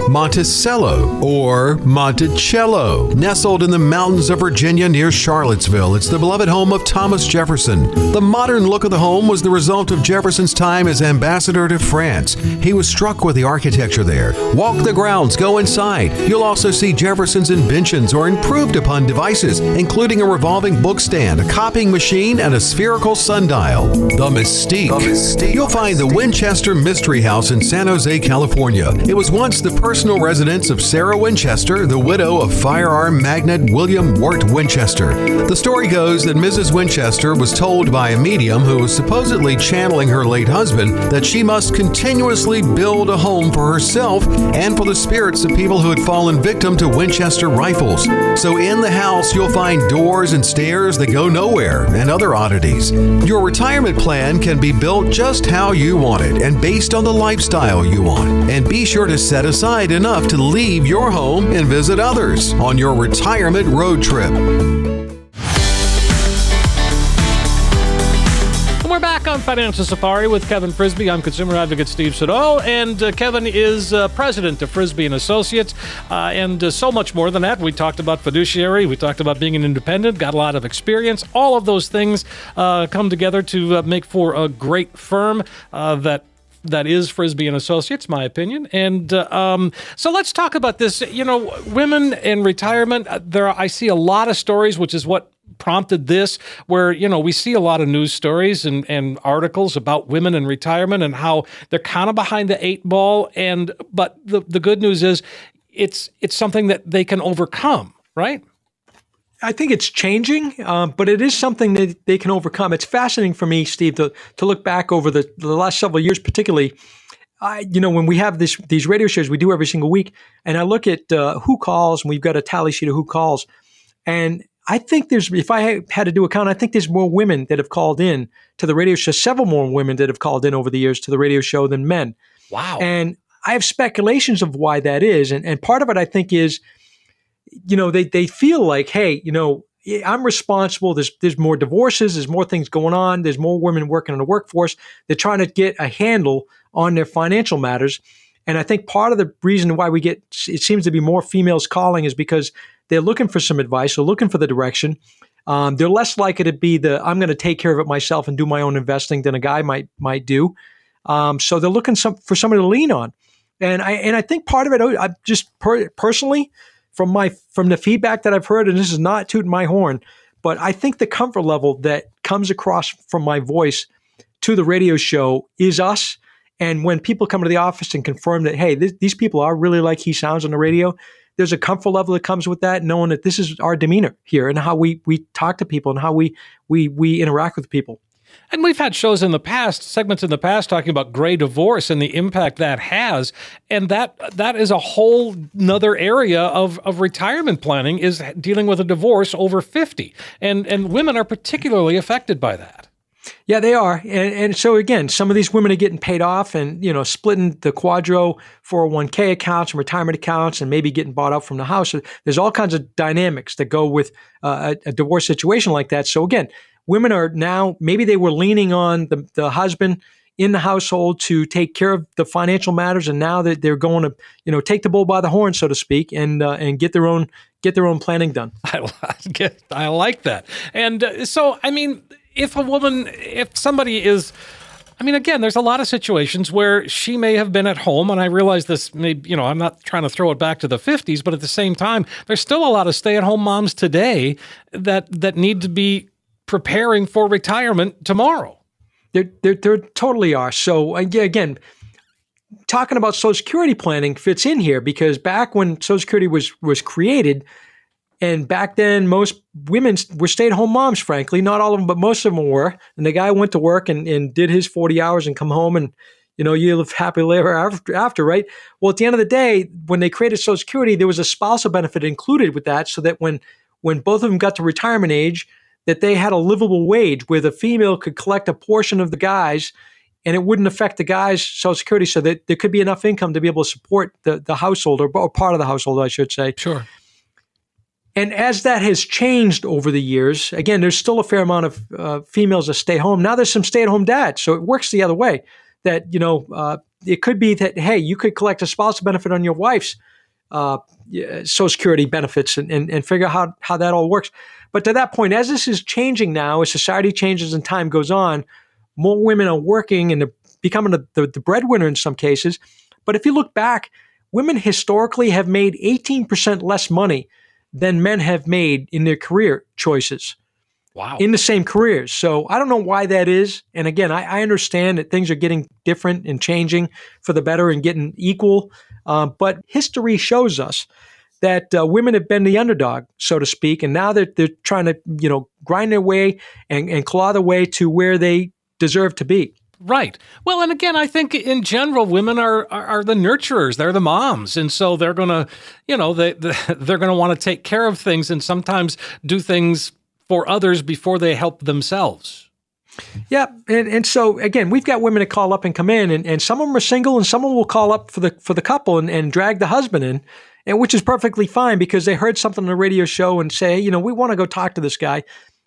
Monticello or Monticello, nestled in the mountains of Virginia near Charlottesville. It's the beloved home of Thomas Jefferson. The modern look of the home was the result of Jefferson's time as ambassador to France. He was struck with the architecture there. Walk the grounds, go inside. You'll also see Jefferson's inventions or improved upon devices, including a revolving book stand, a copying machine, and a spherical sundial. The Mystique. The Mystique. You'll find the Winchester Mystery House in San Jose, California. It was once the personal residence of Sarah Winchester, the widow of firearm magnate William Wirt Winchester. The story goes that Mrs. Winchester was told by a medium who was supposedly channeling her late husband that she must continuously build a home for herself and for the spirits of people who had fallen victim to Winchester rifles. So in the house, you'll find doors and stairs that go nowhere and other oddities. Your retirement plan can be built just how you want it and based on the lifestyle you want. And be sure to set aside enough to leave your home and visit others on your retirement road trip. Back on Financial Safari with Kevin Frisby. I'm consumer advocate Steve Siddall, and uh, Kevin is uh, president of Frisby and Associates, uh, and uh, so much more than that. We talked about fiduciary, we talked about being an independent, got a lot of experience. All of those things uh, come together to uh, make for a great firm that that is Frisby and Associates, my opinion. And uh, um, so let's talk about this. You know, women in retirement. There, I see a lot of stories, which is what prompted this where you know we see a lot of news stories and, and articles about women in retirement and how they're kind of behind the eight ball and but the, the good news is it's it's something that they can overcome right I think it's changing, um, but it is something that they can overcome. It's fascinating for me, Steve, to, to look back over the, the last several years, particularly. I, you know, when we have this these radio shows we do every single week, and I look at uh, who calls, and we've got a tally sheet of who calls, and I think there's, if I had to do a count, I think there's more women that have called in to the radio show, several more women that have called in over the years to the radio show than men. Wow. And I have speculations of why that is. And, and part of it, I think, is, you know, they, they feel like, hey, you know, I'm responsible. There's there's more divorces. There's more things going on. There's more women working in the workforce. They're trying to get a handle on their financial matters. And I think part of the reason why we get it seems to be more females calling is because they're looking for some advice. They're looking for the direction. Um, they're less likely to be the I'm going to take care of it myself and do my own investing than a guy might might do. Um, so they're looking some, for somebody to lean on. And I and I think part of it, I just per, personally from my from the feedback that I've heard, and this is not tooting my horn, but I think the comfort level that comes across from my voice to the radio show is us. And when people come to the office and confirm that, hey, this, these people are really like he sounds on the radio, there's a comfort level that comes with that, knowing that this is our demeanor here and how we we talk to people and how we we we interact with people. And we've had shows in the past, segments in the past, talking about gray divorce and the impact that has, and that that is a whole another area of, of retirement planning is dealing with a divorce over fifty, and and women are particularly affected by that. Yeah, they are, and, and so again, some of these women are getting paid off, and you know, splitting the QDRO 401k accounts and retirement accounts, and maybe getting bought out from the house. There's all kinds of dynamics that go with uh, a, a divorce situation like that. So again, women are now maybe they were leaning on the, the husband in the household to take care of the financial matters, and now that they're going to, you know, take the bull by the horn, so to speak, and uh, and get their own get their own planning done. I, I like that, and uh, so I mean, if a woman, if somebody is I mean, again, there's a lot of situations where she may have been at home, and I realize this may, you know, I'm not trying to throw it back to the 50s, but at the same time, there's still a lot of stay-at-home moms today that that need to be preparing for retirement tomorrow. There, there, there totally are. So uh, again, talking about Social Security planning fits in here because back when Social Security was was created, and back then most women were stay at home moms. Frankly, not all of them, but most of them were. And the guy went to work and, and did his forty hours and come home and you know you live happily ever after, after, right? Well, at the end of the day, when they created Social Security, there was a spousal benefit included with that, so that when when both of them got to retirement age, that they had a livable wage where the female could collect a portion of the guys and it wouldn't affect the guy's social security so that there could be enough income to be able to support the, the household or, or part of the household, I should say. Sure. And as that has changed over the years, again, there's still a fair amount of uh, females that stay home. Now there's some stay at home dads. So it works the other way that, you know, uh, it could be that, hey, you could collect a spousal benefit on your wife's uh, social security benefits and, and, and figure out how, how that all works. But to that point, as this is changing now, as society changes and time goes on, more women are working and becoming the, the, the breadwinner in some cases. But if you look back, women historically have made 18% less money than men have made in their career choices. Wow. In the same careers. So I don't know why that is. And again, I, I understand that things are getting different and changing for the better and getting equal. Uh, but history shows us that uh, women have been the underdog, so to speak, and now they're, they're trying to, you know, grind their way and, and claw their way to where they deserve to be. Right. Well, and again, I think in general, women are, are, are the nurturers. They're the moms, and so they're gonna, you know, they, they're gonna want to take care of things and sometimes do things for others before they help themselves. Yeah, and, and so again, we've got women that call up and come in, and, and some of them are single, and some of them will call up for the for the couple and, and drag the husband in, and which is perfectly fine because they heard something on a radio show and say, you know, we want to go talk to this guy.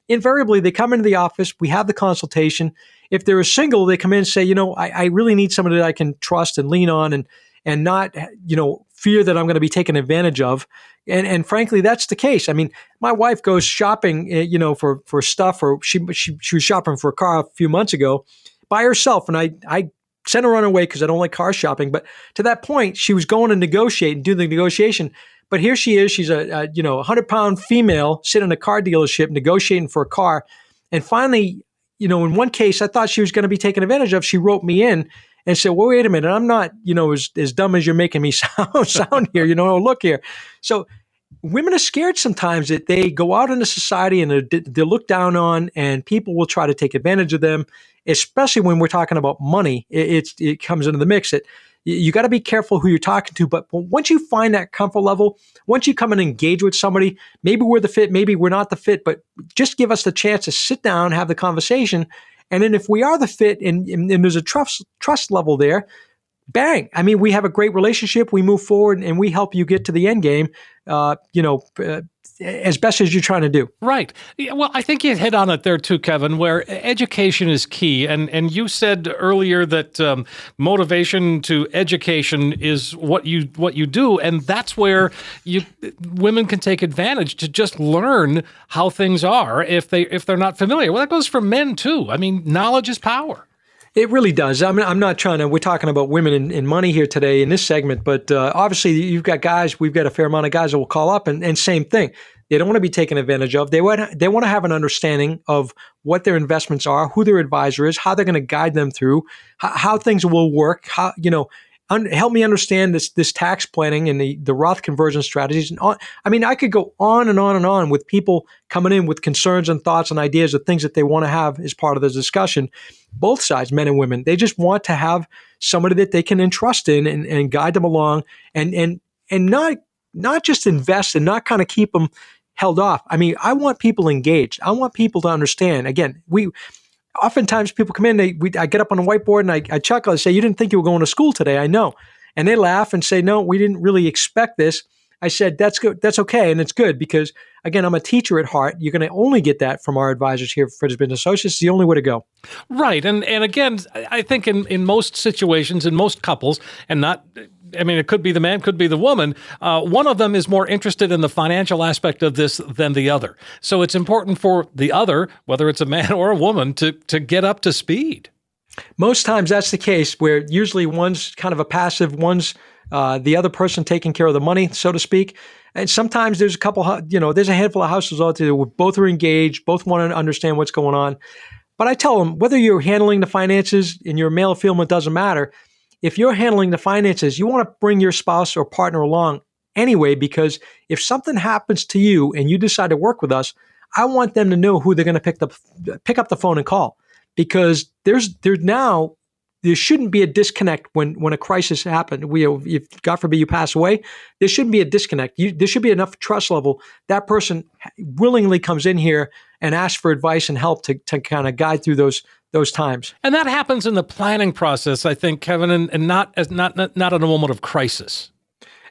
Invariably, they come into the office, we have the consultation. If they're a single, they come in and say, you know, I, I really need somebody that I can trust and lean on and and not, you know, fear that I'm going to be taken advantage of. And and frankly, that's the case. I mean, my wife goes shopping, eh, you know, for for stuff, or she she, she was shopping for a car a few months ago by herself, and I I sent her on her way because I don't like car shopping. But to that point, she was going to negotiate and do the negotiation. But here she is. She's a, a you know hundred pound female sitting in a car dealership negotiating for a car, and finally, you know, in one case, I thought she was going to be taken advantage of. She wrote me in and said, "Well, wait a minute, I'm not you know as as dumb as you're making me sound sound here. You know, oh, look here." So women are scared sometimes that they go out into society and they're, they're looked down on, and people will try to take advantage of them especially when we're talking about money, it, it comes into the mix. It you got to be careful who you're talking to. But once you find that comfort level, once you come and engage with somebody, maybe we're the fit, maybe we're not the fit, but just give us the chance to sit down, have the conversation. And then if we are the fit and, and, and there's a trust trust level there, bang. I mean, we have a great relationship. We move forward and we help you get to the end game. Uh, you know, uh, as best as you're trying to do. Right. Well, I think you hit on it there too, Kevin. Where education is key, and and you said earlier that um, motivation to education is what you what you do, and that's where you women can take advantage to just learn how things are if they if they're not familiar. Well, that goes for men too. I mean, knowledge is power. It really does. I mean, I'm not trying to. We're talking about women and, and money here today in this segment, but uh, obviously you've got guys. We've got a fair amount of guys that will call up, and, and same thing. They don't want to be taken advantage of. They want they want to have an understanding of what their investments are, who their advisor is, how they're going to guide them through, how, how things will work. How you know un- help me understand this this tax planning and the the Roth conversion strategies. And on, I mean, I could go on and on and on with people coming in with concerns and thoughts and ideas of things that they want to have as part of the discussion. Both sides, men and women, they just want to have somebody that they can entrust in and, and guide them along, and and and not not just invest and not kind of keep them held off. I mean, I want people engaged. I want people to understand. Again, we oftentimes people come in, they we, I get up on a whiteboard and I, I chuckle. I say, "You didn't think you were going to school today?" I know, and they laugh and say, "No, we didn't really expect this." I said, "That's good. That's okay, and it's good because again, I'm a teacher at heart. You're going to only get that from our advisors here Frisby and Associates. It's the only way to go." Right, and and again, I think in in most situations, in most couples, and not I mean, it could be the man, could be the woman. Uh, one of them is more interested in the financial aspect of this than the other. So it's important for the other, whether it's a man or a woman, to to get up to speed. Most times that's the case where usually one's kind of a passive, one's uh, the other person taking care of the money, so to speak. And sometimes there's a couple, you know, there's a handful of houses out there where both are engaged, both want to understand what's going on. But I tell them whether you're handling the finances in your male or female, it doesn't matter. If you're handling the finances, you want to bring your spouse or partner along anyway, because if something happens to you and you decide to work with us, I want them to know who they're going to pick up, pick up the phone and call because there's there's now there shouldn't be a disconnect when when a crisis happens. We, if God forbid you pass away, there shouldn't be a disconnect. You, there should be enough trust level. That person willingly comes in here and asks for advice and help to to kind of guide through those those times. And that happens in the planning process, I think, Kevin, and, and not as not, not not in a moment of crisis.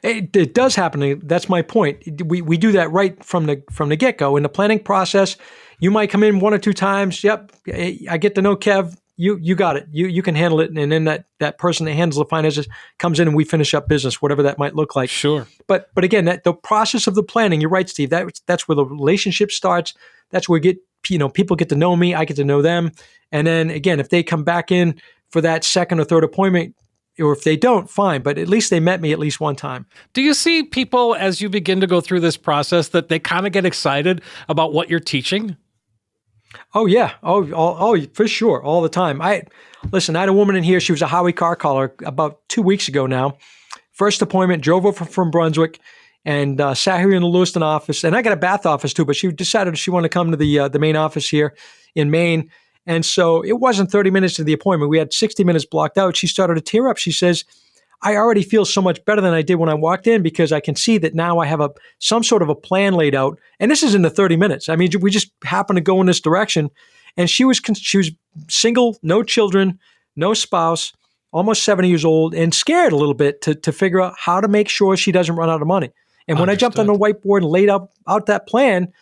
It, it does happen. That's my point. We we do that right from the from the get go in the planning process. You might come in one or two times. Yep, eh, I get to know Kev you you got it. You you can handle it, and then that that person that handles the finances comes in, and we finish up business, whatever that might look like. Sure. But but again, that the process of the planning. You're right, Steve. That that's where the relationship starts. That's where get you know people get to know me. I get to know them, and then again, if they come back in for that second or third appointment, or if they don't, fine. But at least they met me at least one time. Do you see people as you begin to go through this process that they kind of get excited about what you're teaching? Oh yeah, oh, oh, oh, for sure, all the time. I listen. I had a woman in here. She was a Howie Carr caller about two weeks ago now. First appointment, drove over from Brunswick, and uh, sat here in the Lewiston office. And I got a Bath office too, but she decided she wanted to come to the uh, the main office here in Maine. And so it wasn't 30 minutes to the appointment. We had 60 minutes blocked out. She started to tear up. She says, I already feel so much better than I did when I walked in because I can see that now I have a some sort of a plan laid out. And this is in the 30 minutes. I mean, we just happen to go in this direction. And she was she was single, no children, no spouse, almost 70 years old, and scared a little bit to to figure out how to make sure she doesn't run out of money. And when Understood. I jumped on the whiteboard and laid out out that plan,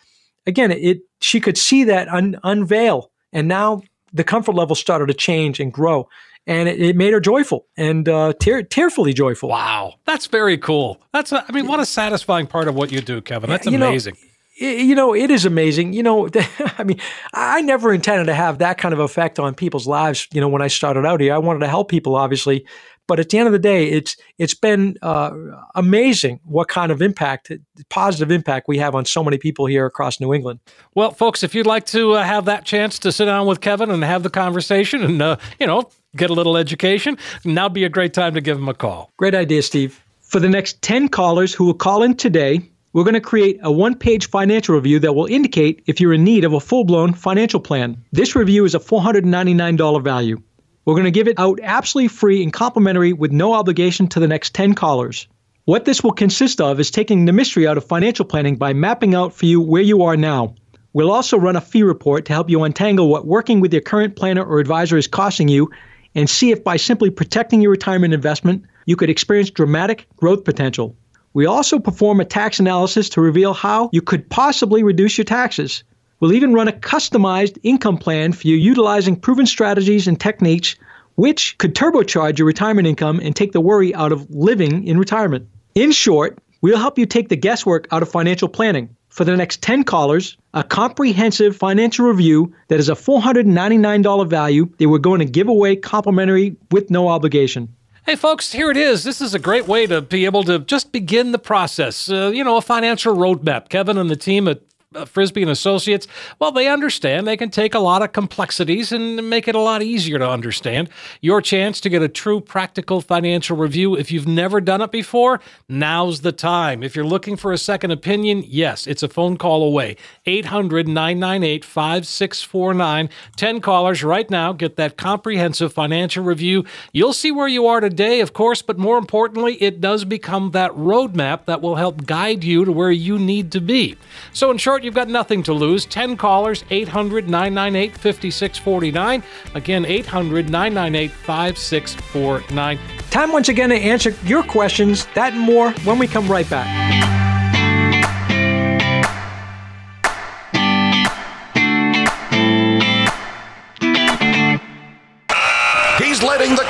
again, it she could see that un, unveil, and now the comfort level started to change and grow and it, it, made her joyful and uh, tear, tearfully joyful. Wow, that's very cool. That's a, I mean, what a satisfying part of what you do, Kevin. That's you amazing. Know, you know, it is amazing. You know, I mean, I never intended to have that kind of effect on people's lives. You know, when I started out here, I wanted to help people, obviously, but at the end of the day, it's it's been uh, amazing what kind of impact, positive impact we have on so many people here across New England. Well, folks, if you'd like to uh, have that chance to sit down with Kevin and have the conversation, and uh, you know, get a little education, now be a great time to give them a call. Great idea, Steve. For the next ten callers who will call in today, we're going to create a one page financial review that will indicate if you're in need of a full blown financial plan. This review is a $499 value. We're going to give it out absolutely free and complimentary with no obligation to the next 10 callers. What this will consist of is taking the mystery out of financial planning by mapping out for you where you are now. We'll also run a fee report to help you untangle what working with your current planner or advisor is costing you and see if by simply protecting your retirement investment, you could experience dramatic growth potential. We also perform a tax analysis to reveal how you could possibly reduce your taxes. We'll even run a customized income plan for you utilizing proven strategies and techniques which could turbocharge your retirement income and take the worry out of living in retirement. In short, we'll help you take the guesswork out of financial planning. For the next 10 callers, a comprehensive financial review that is a $499 value that we're going to give away complimentary with no obligation. Hey, folks, here it is. This is a great way to be able to just begin the process. Uh, you know, a financial roadmap. Kevin and the team at uh, Frisby and Associates, well, they understand they can take a lot of complexities and make it a lot easier to understand. Your chance to get a true practical financial review. If you've never done it before, now's the time. If you're looking for a second opinion, yes, it's a phone call away. 800 998 5649. 10 callers right now. Get that comprehensive financial review. You'll see where you are today, of course, but more importantly, it does become that roadmap that will help guide you to where you need to be. So, in short, you've got nothing to lose. 10 callers, 800 998 5649. Again, 800 998 5649. Time once again to answer your questions, that and more when we come right back.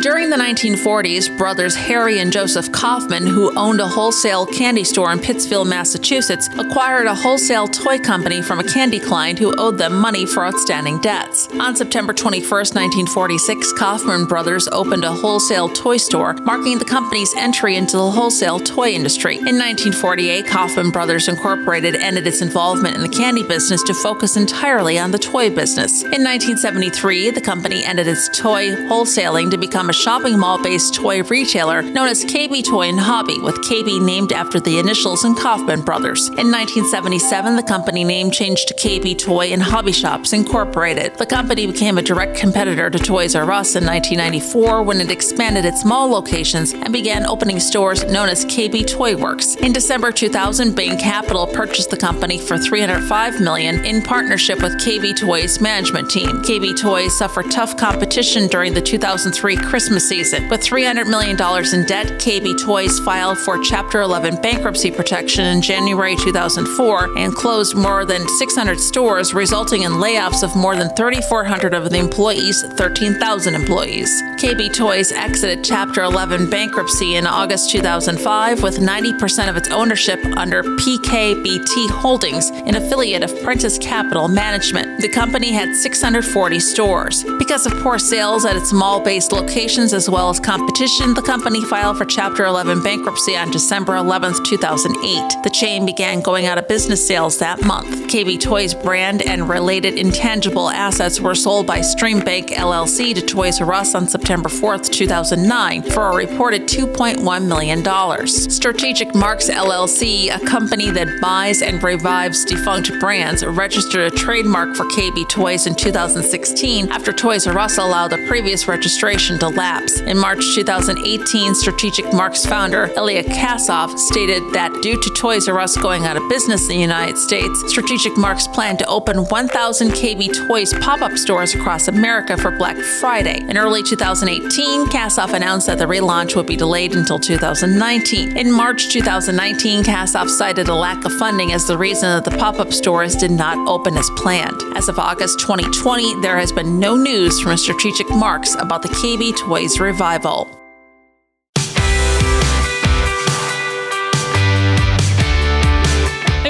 During the 1940s, brothers Harry and Joseph Kaufman, who owned a wholesale candy store in Pittsfield, Massachusetts, acquired a wholesale toy company from a candy client who owed them money for outstanding debts. On September 21, 1946, Kaufman Brothers opened a wholesale toy store, marking the company's entry into the wholesale toy industry. In 1948, Kaufman Brothers Incorporated ended its involvement in the candy business to focus entirely on the toy business. In 1973, the company ended its toy wholesaling to become a shopping mall based toy retailer known as KB Toy and Hobby, with KB named after the initials in Kaufman Brothers. In 1977, the company name changed to KB Toy and Hobby Shops Incorporated. The company became a direct competitor to Toys R Us in 1994 when it expanded its mall locations and began opening stores known as KB Toy Works. In December 2000, Bain Capital purchased the company for 305 million in partnership with KB Toys management team. KB Toys suffered tough competition during the 2003 Christmas season. With $300 million in debt, KB Toys filed for Chapter 11 bankruptcy protection in January 2004 and closed more than 600 stores, resulting in layoffs of more than 3,400 of the employees, 13,000 employees. KB Toys exited Chapter 11 bankruptcy in August 2005 with 90% of its ownership under PKBT Holdings, an affiliate of Prentice Capital Management. The company had 640 stores. Because of poor sales at its mall based locations, as well as competition, the company filed for Chapter 11 bankruptcy on December 11, 2008. The chain began going out of business sales that month. KB Toys brand and related intangible assets were sold by Streambank LLC to Toys R Us on September 4, 2009, for a reported $2.1 million. Strategic Marks LLC, a company that buys and revives defunct brands, registered a trademark for KB Toys in 2016 after Toys R Us allowed the previous registration to lapse. In March 2018, Strategic Marks founder Ilya Kassoff stated that due to Toys R Us going out of business in the United States, Strategic Marks planned to open 1,000 KB Toys pop up stores across America for Black Friday. In early 2018, Kassoff announced that the relaunch would be delayed until 2019. In March 2019, Kassoff cited a lack of funding as the reason that the pop up stores did not open as planned. As of August 2020, there has been no news from Strategic Marks about the KB Toys revival.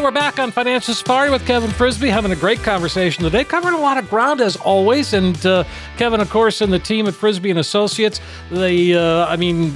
Hey, we're back on Financial Safari with Kevin Frisby, having a great conversation today, covering a lot of ground as always. And uh, Kevin, of course, and the team at Frisby and Associates, they, uh, I mean,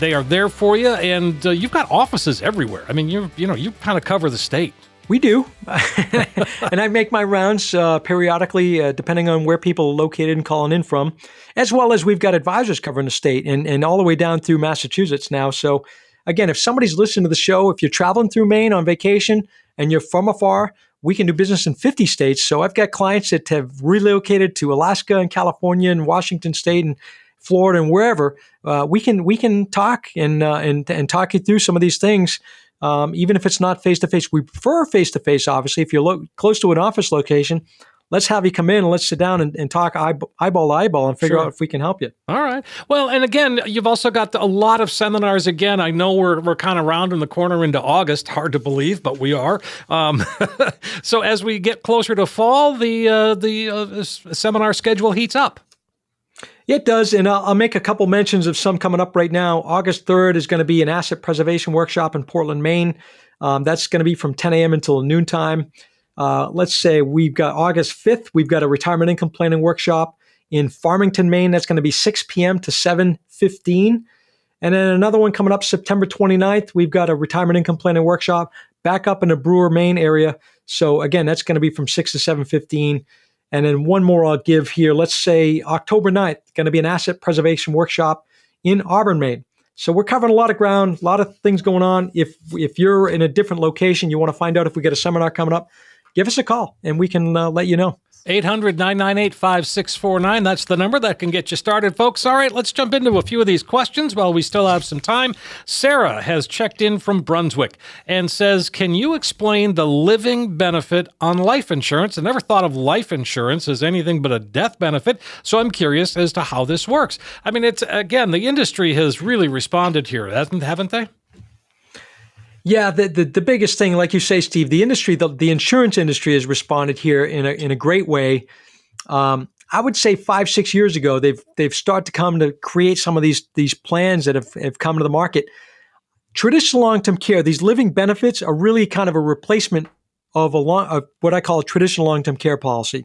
they are there for you, and uh, you've got offices everywhere. I mean, you you know, you kind of cover the state. We do. and I make my rounds uh, periodically, uh, depending on where people are located and calling in from, as well as we've got advisors covering the state and, and all the way down through Massachusetts now. So, again, if somebody's listening to the show, if you're traveling through Maine on vacation and you're from afar, we can do business in 50 states. So, I've got clients that have relocated to Alaska and California and Washington State and Florida and wherever. Uh, we can we can talk and uh, and and talk you through some of these things um, even if it's not face to face. We prefer face to face, obviously. If you're lo- close to an office location, let's have you come in and let's sit down and, and talk eye- eyeball to eyeball and figure Sure. out if we can help you. All right. Well, and again, you've also got a lot of seminars. Again, I know we're we're kind of rounding the corner into August. Hard to believe, but we are. Um, so as we get closer to fall, the uh, the uh, seminar schedule heats up. It does, and I'll, I'll make a couple mentions of some coming up right now. August 3rd is going to be an asset preservation workshop in Portland, Maine. Um, that's going to be from 10 a.m. until noontime. Uh, let's say we've got August 5th, we've got a retirement income planning workshop in Farmington, Maine. That's going to be 6 p.m. to 7:15. And then another one coming up September 29th, we've got a retirement income planning workshop back up in the Brewer, Maine area. So again, that's going to be from 6 to 7:15. And then one more I'll give here. Let's say October 9th, going to be an asset preservation workshop in Auburn, Maine. So we're covering a lot of ground, a lot of things going on. If if you're in a different location, you want to find out if we get a seminar coming up, give us a call and we can uh, let you know. 800 998 5649. That's the number that can get you started, folks. All right, let's jump into a few of these questions while we still have some time. Sarah has checked in from Brunswick and says, Can you explain the living benefit on life insurance? I never thought of life insurance as anything but a death benefit, so I'm curious as to how this works. I mean, it's again, the industry has really responded here, hasn't, haven't they? Yeah, the, the, the biggest thing, like you say, Steve, the industry, the, the insurance industry has responded here in a in a great way. Um, I would say five six years ago, they've they've started to come to create some of these these plans that have, have come to the market. Traditional long term care, these living benefits are really kind of a replacement of a long of what I call a traditional long term care policy.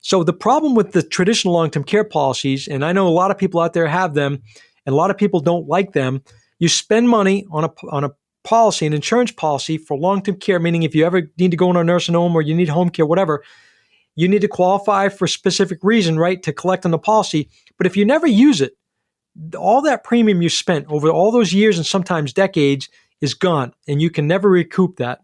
So the problem with the traditional long term care policies, and I know a lot of people out there have them, and a lot of people don't like them. You spend money on a on a policy, an insurance policy for long term care, meaning if you ever need to go in a nursing home or you need home care, whatever, you need to qualify for a specific reason, right, to collect on the policy. But if you never use it, all that premium you spent over all those years and sometimes decades is gone, and you can never recoup that.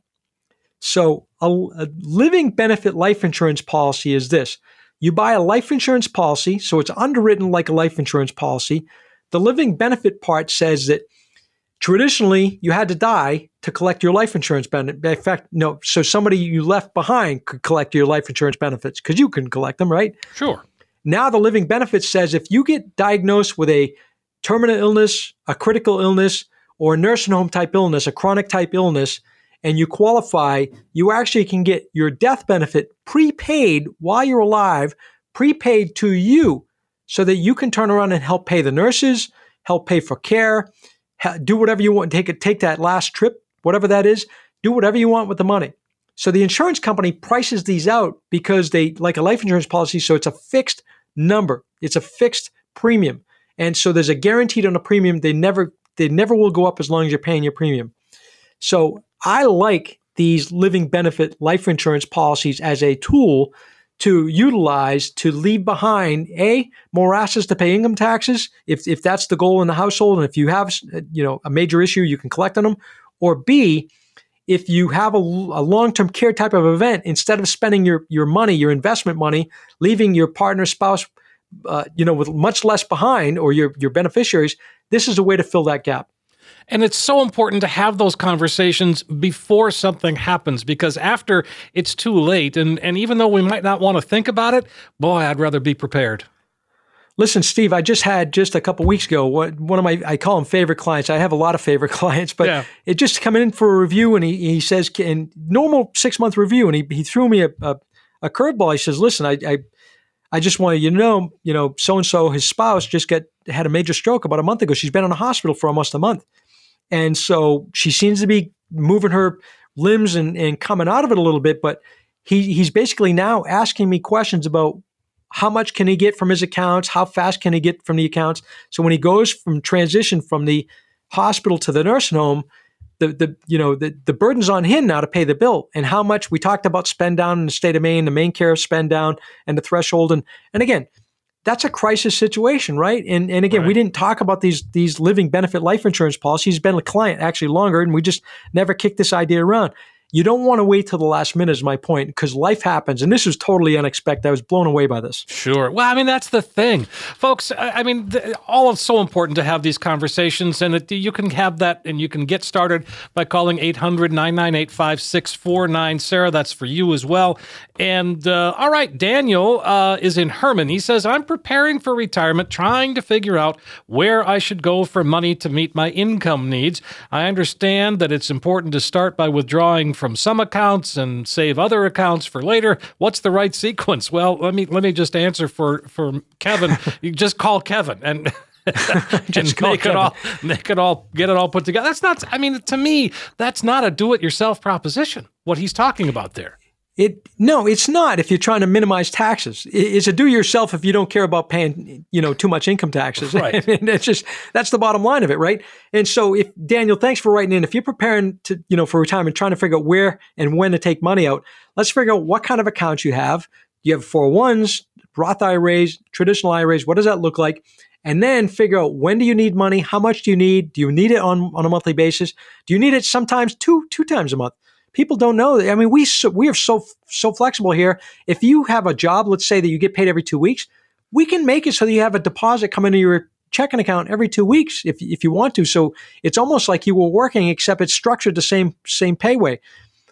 So, a, a living benefit life insurance policy is this you buy a life insurance policy, so it's underwritten like a life insurance policy. The living benefit part says that Traditionally, you had to die to collect your life insurance benefit. In fact, no, so somebody you left behind could collect your life insurance benefits because you can collect them, right? Sure. Now the living benefits says if you get diagnosed with a terminal illness, a critical illness, or a nursing home type illness, a chronic type illness, and you qualify, you actually can get your death benefit prepaid while you're alive, prepaid to you, so that you can turn around and help pay the nurses, help pay for care, do whatever you want. Take it, take that last trip, whatever that is. Do whatever you want with the money. So the insurance company prices these out because they like a life insurance policy. So it's a fixed number. It's a fixed premium, and so there's a guaranteed on a premium. They never they never will go up as long as you're paying your premium. So I like these living benefit life insurance policies as a tool to utilize to leave behind a more assets to pay income taxes if, if that's the goal in the household and if you have you know a major issue you can collect on them or b if you have a, a long-term care type of event instead of spending your, your money your investment money leaving your partner spouse uh, you know with much less behind or your, your beneficiaries this is a way to fill that gap and it's so important to have those conversations before something happens because after it's too late, and, and even though we might not want to think about it, boy, I'd rather be prepared. Listen, Steve, I just had just a couple weeks ago one of my I call them favorite clients. I have a lot of favorite clients, but yeah. it just come in for a review, and he, he says, in normal six month review, and he, he threw me a, a, a curveball. He says, listen, I, I I just wanted you to know, you know, so and so, his spouse just get had a major stroke about a month ago. She's been in the hospital for almost a month. And so she seems to be moving her limbs and, and coming out of it a little bit. But he, he's basically now asking me questions about how much can he get from his accounts? How fast can he get from the accounts? So when he goes from transition from the hospital to the nursing home, the, the you know the, the burden's on him now to pay the bill and how much we talked about spend down in the state of Maine, the MaineCare spend down and the threshold and and again that's a crisis situation, right? And and again, right. we didn't talk about these these living benefit life insurance policies. He's been a client actually longer, and we just never kicked this idea around. You don't want to wait till the last minute, is my point, because life happens. And this was totally unexpected. I was blown away by this. Sure. Well, I mean, that's the thing. Folks, I mean, the, all it's so important to have these conversations. And it, you can have that and you can get started by calling 800 998 5649. Sarah, that's for you as well. And uh, all right, Daniel uh, is in Hermon. He says, I'm preparing for retirement, trying to figure out where I should go for money to meet my income needs. I understand that it's important to start by withdrawing from some accounts and save other accounts for later. What's the right sequence? Well, let me let me just answer for for Kevin. you just call Kevin and. just make Kevin. it all make it all get it all put together. That's not I mean to me that's not a do it yourself proposition. What he's talking about there. It no, it's not. If you're trying to minimize taxes, it's a do yourself if you don't care about paying, you know, too much income taxes. Right. it's just that's the bottom line of it, right? And so, if Daniel, thanks for writing in. If you're preparing to, you know, for retirement, trying to figure out where and when to take money out, let's figure out what kind of accounts you have. Do you have four ones, Roth IRAs, traditional IRAs. What does that look like? And then figure out when do you need money? How much do you need? Do you need it on, on a monthly basis? Do you need it sometimes two two times a month? People don't know. I mean, we so, we are so so flexible here. If you have a job, let's say that you get paid every two weeks, we can make it so that you have a deposit come into your checking account every two weeks if if you want to. So it's almost like you were working, except it's structured the same same pay way.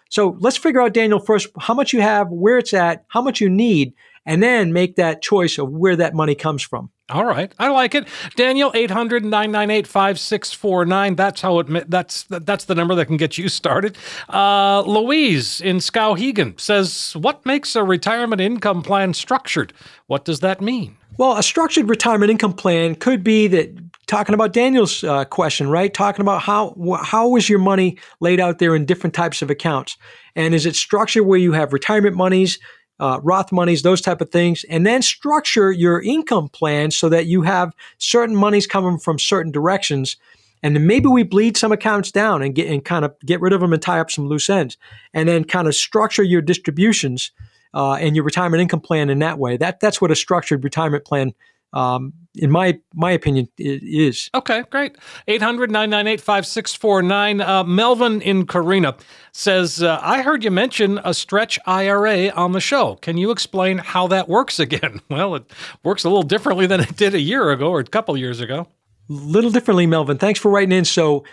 So let's figure out, Daniel, first how much you have, where it's at, how much you need, and then make that choice of where that money comes from. All right. I like it. Daniel 800-998-5649. That's how it that's that's the number that can get you started. Uh, Louise in Skowhegan says, "What makes a retirement income plan structured? What does that mean?" Well, a structured retirement income plan could be that talking about Daniel's uh, question, right? Talking about how how is your money laid out there in different types of accounts, and is it structured where you have retirement monies, uh, Roth monies, those type of things, and then structure your income plan so that you have certain monies coming from certain directions. And then maybe we bleed some accounts down and get and kind of get rid of them and tie up some loose ends, and then kind of structure your distributions uh, and your retirement income plan in that way. That that's what a structured retirement plan um, in my my opinion, it is. Okay, great. 800 998 5649. Uh, Melvin in Corinna says, uh, I heard you mention a stretch IRA on the show. Can you explain how that works again? Well, it works a little differently than it did a year ago or a couple years ago. Little differently, Melvin. Thanks for writing in. So,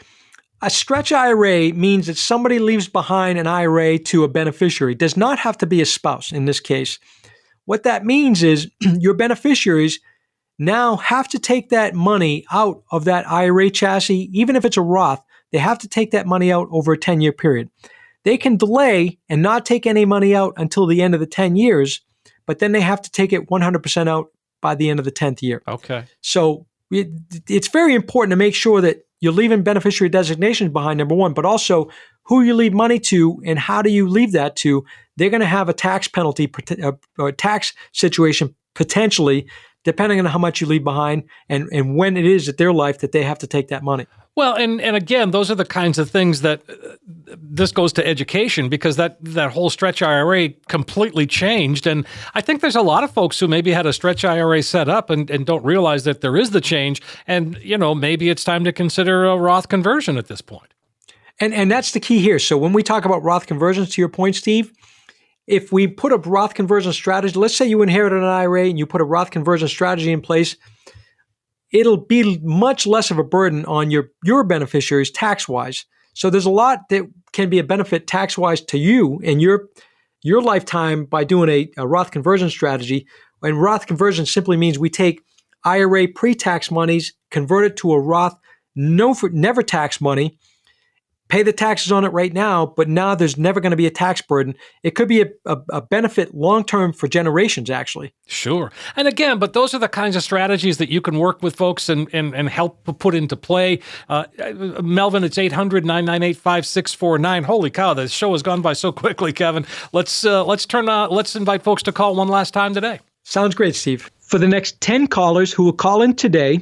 a stretch IRA means that somebody leaves behind an IRA to a beneficiary. It does not have to be a spouse in this case. What that means is your beneficiaries now have to take that money out of that IRA chassis, even if it's a Roth, they have to take that money out over a 10 year period. They can delay and not take any money out until the end of the 10 years, but then they have to take it 100% out by the end of the 10th year. Okay. So it, it's very important to make sure that you're leaving beneficiary designations behind, number one, but also who you leave money to and how do you leave that to. They're going to have a tax penalty, a uh, tax situation potentially depending on how much you leave behind and, and when it is at their life that they have to take that money. Well, and, and again, those are the kinds of things that uh, this goes to education because that, that whole stretch IRA completely changed. And I think there's a lot of folks who maybe had a stretch IRA set up and, and don't realize that there is the change. And, you know, maybe it's time to consider a Roth conversion at this point. And, and that's the key here. So when we talk about Roth conversions, to your point, Steve, if we put a Roth conversion strategy, let's say you inherited an IRA and you put a Roth conversion strategy in place, it'll be much less of a burden on your your beneficiaries tax wise. So there's a lot that can be a benefit tax wise to you and your your lifetime by doing a, a Roth conversion strategy. And Roth conversion simply means we take IRA pre-tax monies, convert it to a Roth no for, never tax money, pay the taxes on it right now, but now there's never going to be a tax burden. It could be a, a, a benefit long term for generations, actually. Sure. And again, but those are the kinds of strategies that you can work with folks and, and, and help put into play. Uh, Melvin, it's 800 998 5649. Holy cow, the show has gone by so quickly, Kevin. Let's, uh, let's, turn, uh, let's invite folks to call one last time today. Sounds great, Steve. For the next 10 callers who will call in today,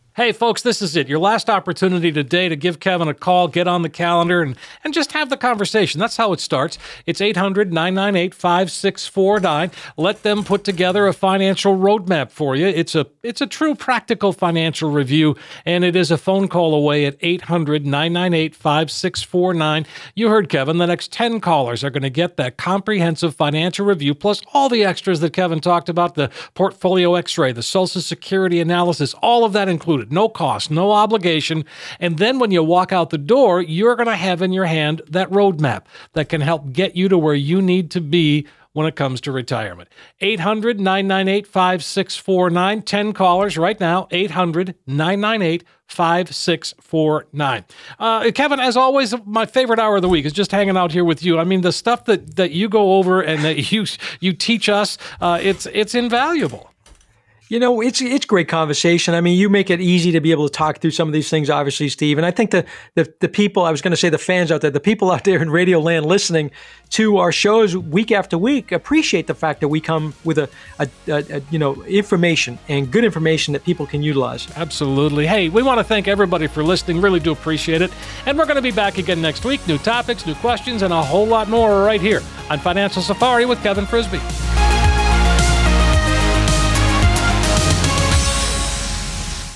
Hey, folks, this is it. Your last opportunity today to give Kevin a call, get on the calendar, and, and just have the conversation. That's how it starts. It's 800 998 5649. Let them put together a financial roadmap for you. It's a, it's a true practical financial review, and it is a phone call away at 800 998 5649. You heard Kevin. The next 10 callers are going to get that comprehensive financial review, plus all the extras that Kevin talked about the portfolio x ray, the Social Security analysis, all of that included included, no cost, no obligation. And then when you walk out the door, you're going to have in your hand that roadmap that can help get you to where you need to be when it comes to retirement. 800 998 5649. 10 callers right now. 800 998 5649. Uh, Kevin, as always, my favorite hour of the week is just hanging out here with you. I mean, the stuff that, that you go over and that you you teach us, uh, it's it's invaluable. You know, it's it's great conversation. I mean, you make it easy to be able to talk through some of these things, obviously, Steve. And I think the the, the people, I was going to say the fans out there, the people out there in Radio Land listening to our shows week after week appreciate the fact that we come with a, a, a, a you know information and good information that people can utilize. Absolutely. Hey, we want to thank everybody for listening. Really do appreciate it. And we're going to be back again next week. New topics, new questions, and a whole lot more right here on Financial Safari with Kevin Frisby.